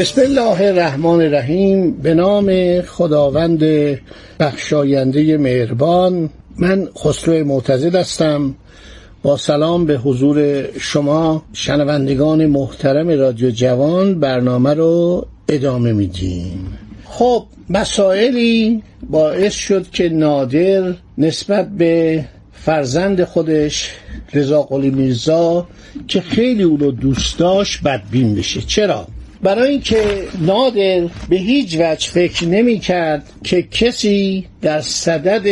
بسم الله الرحمن الرحیم. به نام خداوند بخشاینده مهربان. من خسرو معتزد هستم. با سلام به حضور شما شنوندگان محترم رادیو جوان برنامه رو ادامه میدیم. خب مسائلی باعث شد که نادر نسبت به فرزند خودش رضا قلی میرزا که خیلی او رو دوست داشت بدبین بشه. چرا؟ برای اینکه نادر به هیچ وجه فکر نمی کرد که کسی در صدد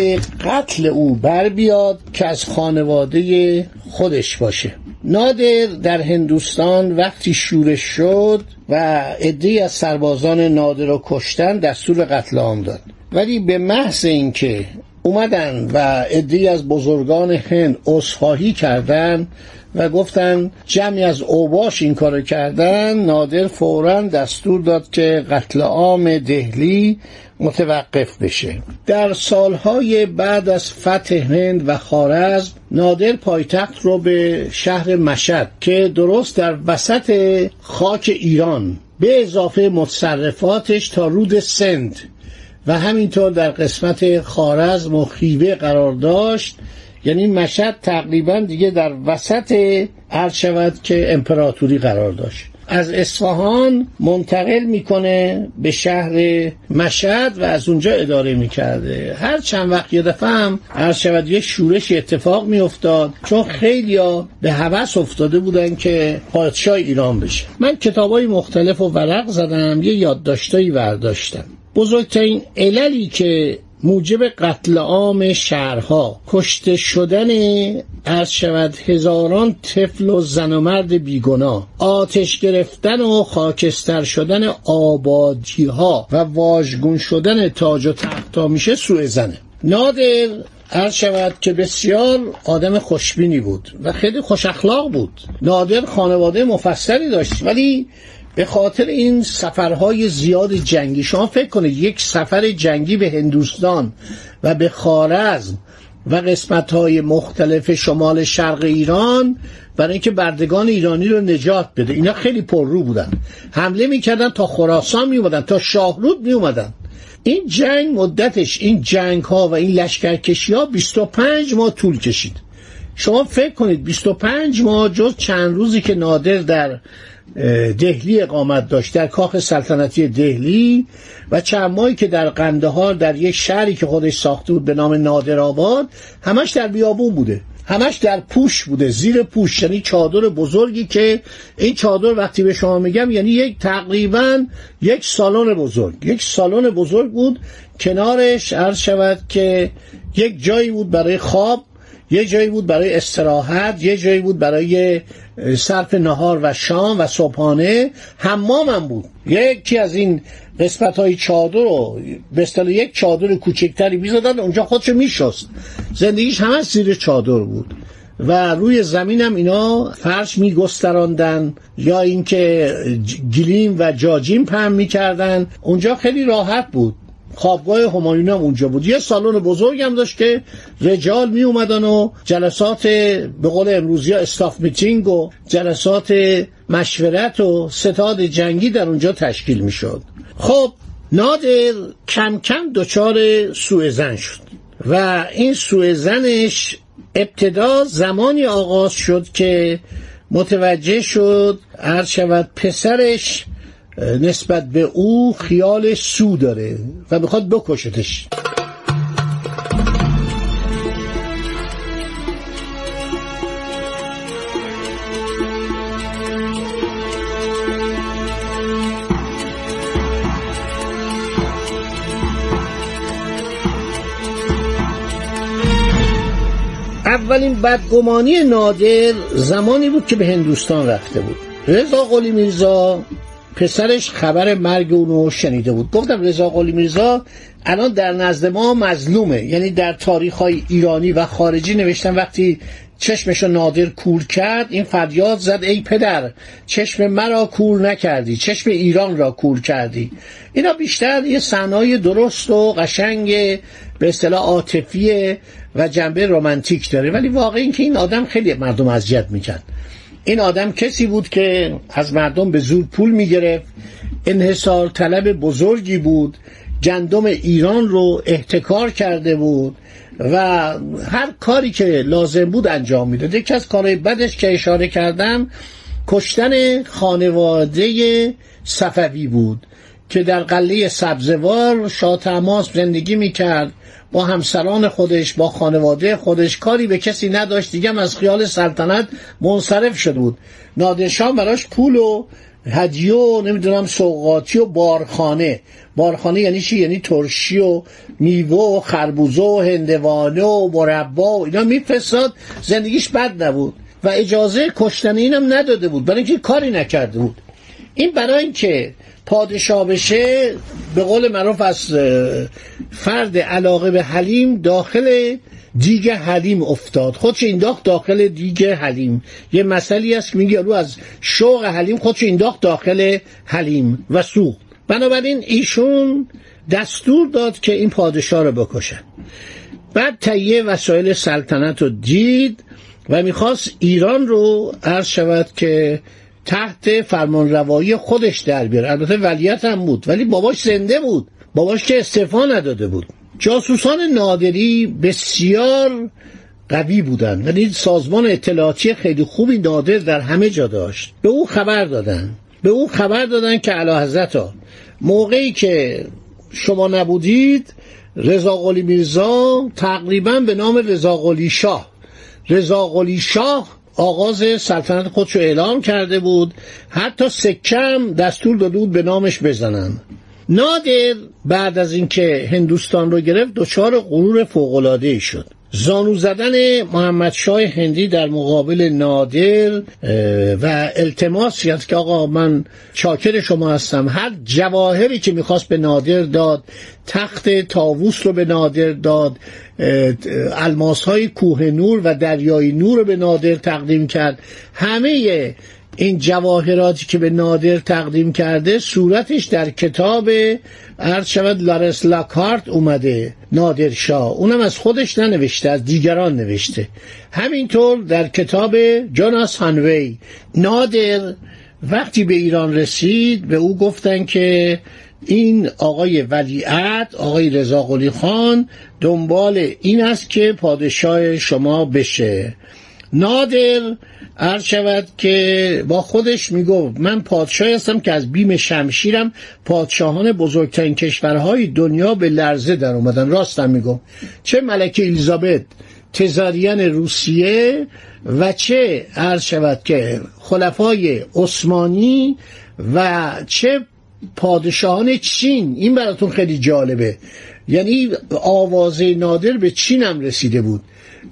قتل او بر بیاد که از خانواده خودش باشه. نادر در هندوستان وقتی شورش شد و عدهای از سربازان نادر رو کشتن دستور قتل عام داد. ولی به محض اینکه اومدن و عدهای از بزرگان هند عذرخواهی کردند و گفتن جمعی از اوباش این کارو کردن نادر فورا دستور داد که قتل عام دهلی متوقف بشه. در سالهای بعد از فتح هند و خارزم نادر پایتخت رو به شهر مشد که درست در وسط خاک ایران به اضافه متصرفاتش تا رود سند و همینطور در قسمت خارزم و قرار داشت یعنی مشهد تقریبا دیگه در وسط عرض شود که امپراتوری قرار داشت. از اصفهان منتقل می‌کنه به شهر مشهد و از اونجا اداره می‌کرده. هر چند وقت یه دفعه هم عرض شود یه شورش اتفاق میافتاد چون خیلی به هوس افتاده بودن که پادشاه ایران بشه. من کتاب های مختلف و ورق زدم یه یادداشتایی برداشتم. بزرگترین عللی که موجب قتل عام شهرها. کشته شدن عرض شود هزاران طفل و زن و مرد بیگناه. آتش گرفتن و خاکستر شدن آبادی ها و واژگون شدن تاج و تختا میشه سوء زنه نادر عرض شود که بسیار آدم خوشبینی بود و خیلی خوش اخلاق بود. نادر خانواده مفصلی داشت ولی به خاطر این سفرهای زیاد جنگی شما فکر کنید یک سفر جنگی به هندوستان و به خارزم و قسمت های مختلف شمال شرق ایران برای اینکه بردگان ایرانی رو نجات بده. اینا خیلی پررو بودن. حمله می‌کردن تا خراسان میومدن تا شاهرود میومدن این جنگ مدتش این جنگ ها و این لشکرکشی ها 25 ماه طول کشید. شما فکر کنید 25 ماه جز چند روزی که نادر در دهلی اقامت داشت در کاخ سلطنتی دهلی و چند که در قندهار در یک شهری که خودش ساخته بود به نام نادر آباد همش در بیابون بوده. همش در پوش بوده زیر پوش یعنی چادر بزرگی که این چادر وقتی به شما میگم یعنی یک تقریبا یک سالن بزرگ. یک سالن بزرگ بود کنارش عرض شود که یک جایی بود برای خواب یه جایی بود برای استراحت یه جایی بود برای صرف نهار و شام و صبحانه. حمام هم بود. یکی از این قسمت های چادر رو به یک چادر کوچکتری می‌زدن اونجا خودشو میشست. زندگیش همه زیر چادر بود. و روی زمین هم اینا فرش میگستراندن یا اینکه گلیم و جاجیم پهن می‌کردن. اونجا خیلی راحت بود. خوابگاه همایون هم اونجا بود. یه سالن بزرگ هم داشت که رجال می اومدن و جلسات به قول امروزی ها استاف میتینگ و جلسات مشورت و ستاد جنگی در اونجا تشکیل می شد خب نادر کم کم دچار سوء زن شد و این سوء زنش ابتدا زمانی آغاز شد که متوجه شد عرض شود پسرش نسبت به او خیال سو داره و می‌خواد بکشتش. اولین بدگمانی نادر زمانی بود که به هندوستان رفته بود. رضا قلی میرزا پسرش خبر مرگ اونو شنیده بود. گفتم رضا قلی میرزا الان در نزد ما مظلومه. یعنی در تاریخ ایرانی و خارجی نوشتن وقتی چشمشو نادر کور کرد این فریاد زد ای پدر چشم مرا کور نکردی چشم ایران را کور کردی. اینا بیشتر یه صحنه‌های درست و قشنگ به اصطلاح عاطفی و جنبه رمانتیک داره. ولی واقعا اینکه این آدم خیلی مردم اذیت می‌کرد. این آدم کسی بود که از مردم به زور پول می‌گرفت انحصار طلب بزرگی بود گندم ایران رو احتکار کرده بود و هر کاری که لازم بود انجام می‌داد. یکی از کارهای بدش که اشاره کردم کشتن خانواده صفوی بود. که در قله سبزوار شاه تماس زندگی می‌کرد. با همسران خودش با خانواده خودش کاری به کسی نداشت. دیگه از خیال سلطنت منصرف شده بود. نادرشاه براش پول و هدیه و نمی‌دونم سوقاتی و بارخانه. بارخانه یعنی چی؟ یعنی ترشی و میوه و خربوزه و هندوانه و مربا و اینا میفرستاد. زندگیش بد نبود. و اجازه کشتن اینم نداده بود. برای اینکه کاری نکرده بود. این برای اینکه پادشاه بشه به قول معروف از فرد علاقه به حلیم داخل دیگ حلیم افتاد. خودش انداخت داخل دیگ حلیم. یه مسئله است میگه رو از شوق حلیم خودش انداخت داخل حلیم و سوخت بنابراین ایشون دستور داد که این پادشاه رو بکشن. بعد تهیه وسایل سلطنت رو دید و می‌خواست ایران رو عرض شود که تحت فرمان روایی خودش در بیاره البته ولیت هم بود ولی باباش زنده بود. باباش که استعفا نداده بود. جاسوسان نادری بسیار قوی بودند. یعنی سازمان اطلاعاتی خیلی خوبی نادر در همه جا داشت. به او خبر دادن. به او خبر دادن که علا حضرت ها موقعی که شما نبودید رضا قلی میرزا تقریبا به نام رضا قلی شاه. رضا قلی شاه آغاز سلطنت خودش رو اعلام کرده بود. حتی سکم دستور داده بود به نامش بزنن. نادر بعد از اینکه هندوستان رو گرفت دچار غرور فوق‌العاده‌ای شد. زانو زدن محمد شای هندی در مقابل نادر و التماس کرد که آقا من چاکر شما هستم. هر جواهری که می‌خواست به نادر داد تخت تاووس رو به نادر داد الماس های کوه نور و دریای نور رو به نادر تقدیم کرد. همه این جواهراتی که به نادر تقدیم کرده صورتش در کتاب عرض شود لارس لاکارت اومده نادر شاه. اونم از خودش ننوشته از دیگران نوشته. همینطور در کتاب جوناس هانوی نادر وقتی به ایران رسید به او گفتن که این آقای ولیعت آقای رضا قلی خان دنبال این است که پادشاه شما بشه. نادر عرض شود که با خودش می‌گفت من پادشاهی هستم که از بیم شمشیرم. پادشاهان بزرگترین کشورهای دنیا به لرزه در اومدن. راستم می‌گفت چه ملکه الیزابت تزاریان روسیه و چه عرض شود که خلفای عثمانی و چه پادشاهان چین. این براتون خیلی جالبه. یعنی آوازه نادر به چین هم رسیده بود.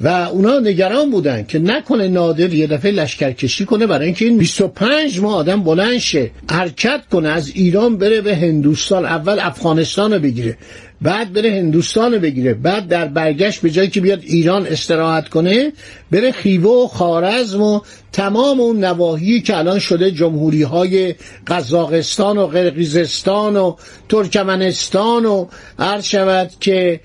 و اونا نگران بودن که نکنه نادر یه دفعه لشکرکشی کنه برای اینکه این 25 ماه آدم بلند شه حرکت کنه از ایران بره به هندوستان اول افغانستان رو بگیره بعد بره هندوستان رو بگیره بعد در برگشت به جایی که بیاد ایران استراحت کنه بره خیوه و خارزم و تمام اون نواحی که الان شده جمهوری های قزاقستان و قرقیزستان و ترکمنستان و عرض شود که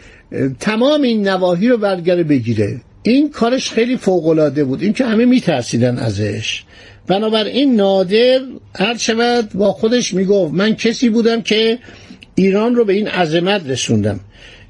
تمام این نواحی رو برگره بگیره. این کارش خیلی فوقالعاده بود. این که همه میترسیدن ازش. بنابراین نادر هر شود با خودش می‌گفت من کسی بودم که ایران رو به این عظمت رسوندم.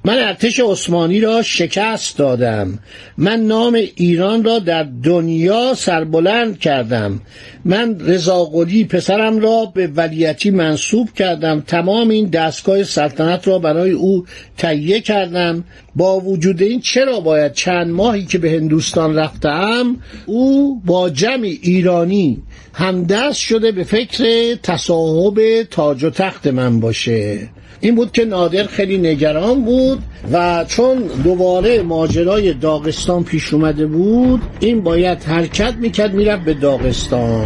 من ارتش عثمانی را شکست دادم. من نام ایران را در دنیا سربلند کردم. من رضاقلی پسرم را به ولیتی منصوب کردم. تمام این دستگاه سلطنت را برای او تهیه کردم. با وجود این چرا باید چند ماهی که به هندوستان رفتم او با جمع ایرانی همدست شده به فکر تصاحب تاج و تخت من باشه. این بود که نادر خیلی نگران بود و چون دوباره ماجرای داغستان پیش اومده بود این باید حرکت می‌کرد می‌رفت به داغستان.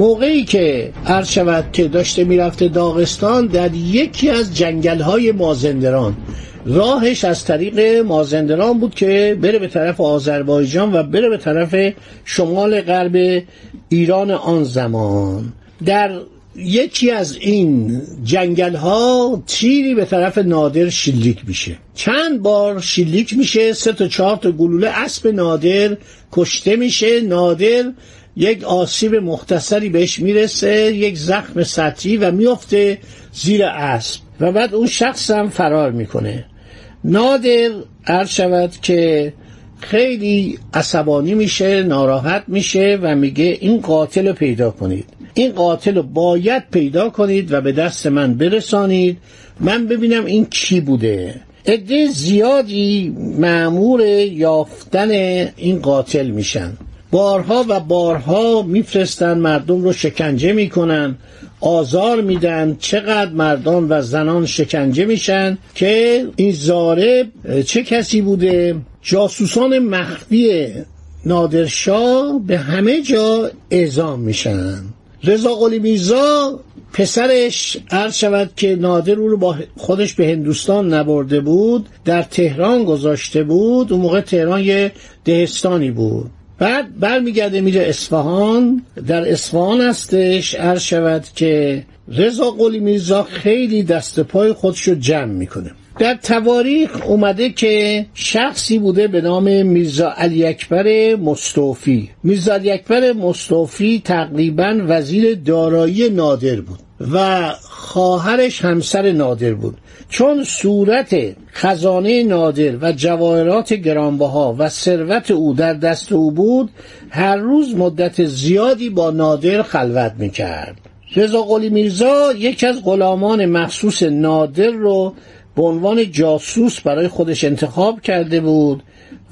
موقعی که عرض شود که داشته می‌رفته داغستان در یکی از جنگل های مازندران. راهش از طریق مازندران بود که بره به طرف آذربایجان و بره به طرف شمال غرب ایران آن زمان. در یکی از این جنگل ها تیری به طرف نادر شلیک میشه. چند بار شلیک میشه سه تا چهار تا گلوله اسب نادر کشته میشه. نادر یک آسیب مختصری بهش می‌رسه یک زخم سطحی و میفته زیر اسب. و بعد اون شخص هم فرار می‌کنه. نادر عرض شود که خیلی عصبانی میشه ناراحت میشه و میگه این قاتل رو پیدا کنید. این قاتل رو باید پیدا کنید و به دست من برسانید. من ببینم این کی بوده. عده زیادی معمور یافتن این قاتل میشن. بارها و بارها میفرستن مردم رو شکنجه می‌کنن آزار میدن چقدر مردان و زنان شکنجه میشن که این زارب چه کسی بوده؟ جاسوسان مخفی نادرشاه به همه جا اعزام میشن. رضا قلی میرزا پسرش عرض شود که نادر او رو با خودش به هندوستان نبرده بود در تهران گذاشته بود اون موقع تهران یه دهستانی بود. بعد برمیگرده میره اصفهان. در اصفهان هستش. عرض شود که رضا قلی میرزا خیلی دست پای خودش رو جمع می‌کنه. در تواریخ اومده که شخصی بوده به نام میرزا علی اکبر مستوفی میرزا علی اکبر مستوفی تقریبا وزیر دارایی نادر بود. و خواهرش همسر نادر بود. چون صورت خزانه نادر و جواهرات گرانبها و ثروت او در دست او بود هر روز مدت زیادی با نادر خلوت می‌کرد. رضا قلی میرزا یکی از غلامان مخصوص نادر رو به عنوان جاسوس برای خودش انتخاب کرده بود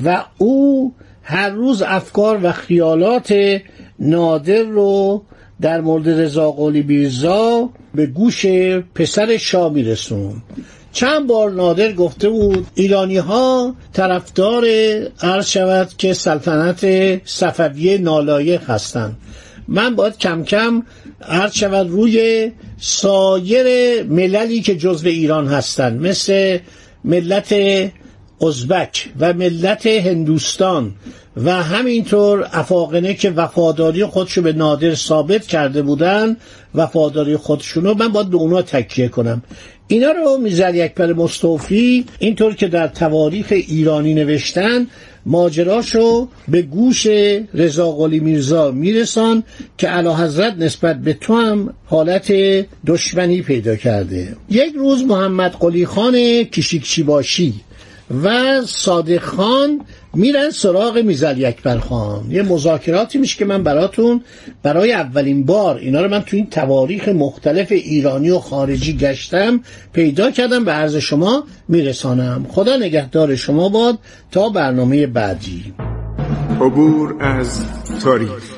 و او هر روز افکار و خیالات نادر رو در مورد رضا قلی بیرزا به گوش پسر شاه میرسون چند بار نادر گفته بود ایرانی ها طرفدار عرض شود که سلطنت صفویه نالایق هستند. من باید کم کم عرض شود روی سایر مللی که جزو ایران هستند مثل ملت ازبک و ملت هندوستان و همینطور افاقنه که وفاداری خودشو به نادر ثابت کرده بودن وفاداری خودشونو من باید به اونا تکیه کنم. اینا رو میزر اکبر مستوفی اینطور که در تواریخ ایرانی نوشتن ماجراشو به گوش رضا قلی میرزا میرسان که علا حضرت نسبت به تو هم حالت دشمنی پیدا کرده. یک روز محمد قلی خان کشیکچی باشی و صادق خان میرن سراغ میزل اکبر خان. یه مذاکراتی میشه که من براتون برای اولین بار اینا رو من تو این تواریخ مختلف ایرانی و خارجی گشتم پیدا کردم به عرض شما میرسانم. خدا نگهدار شما باد تا برنامه بعدی. عبور از تاریخ.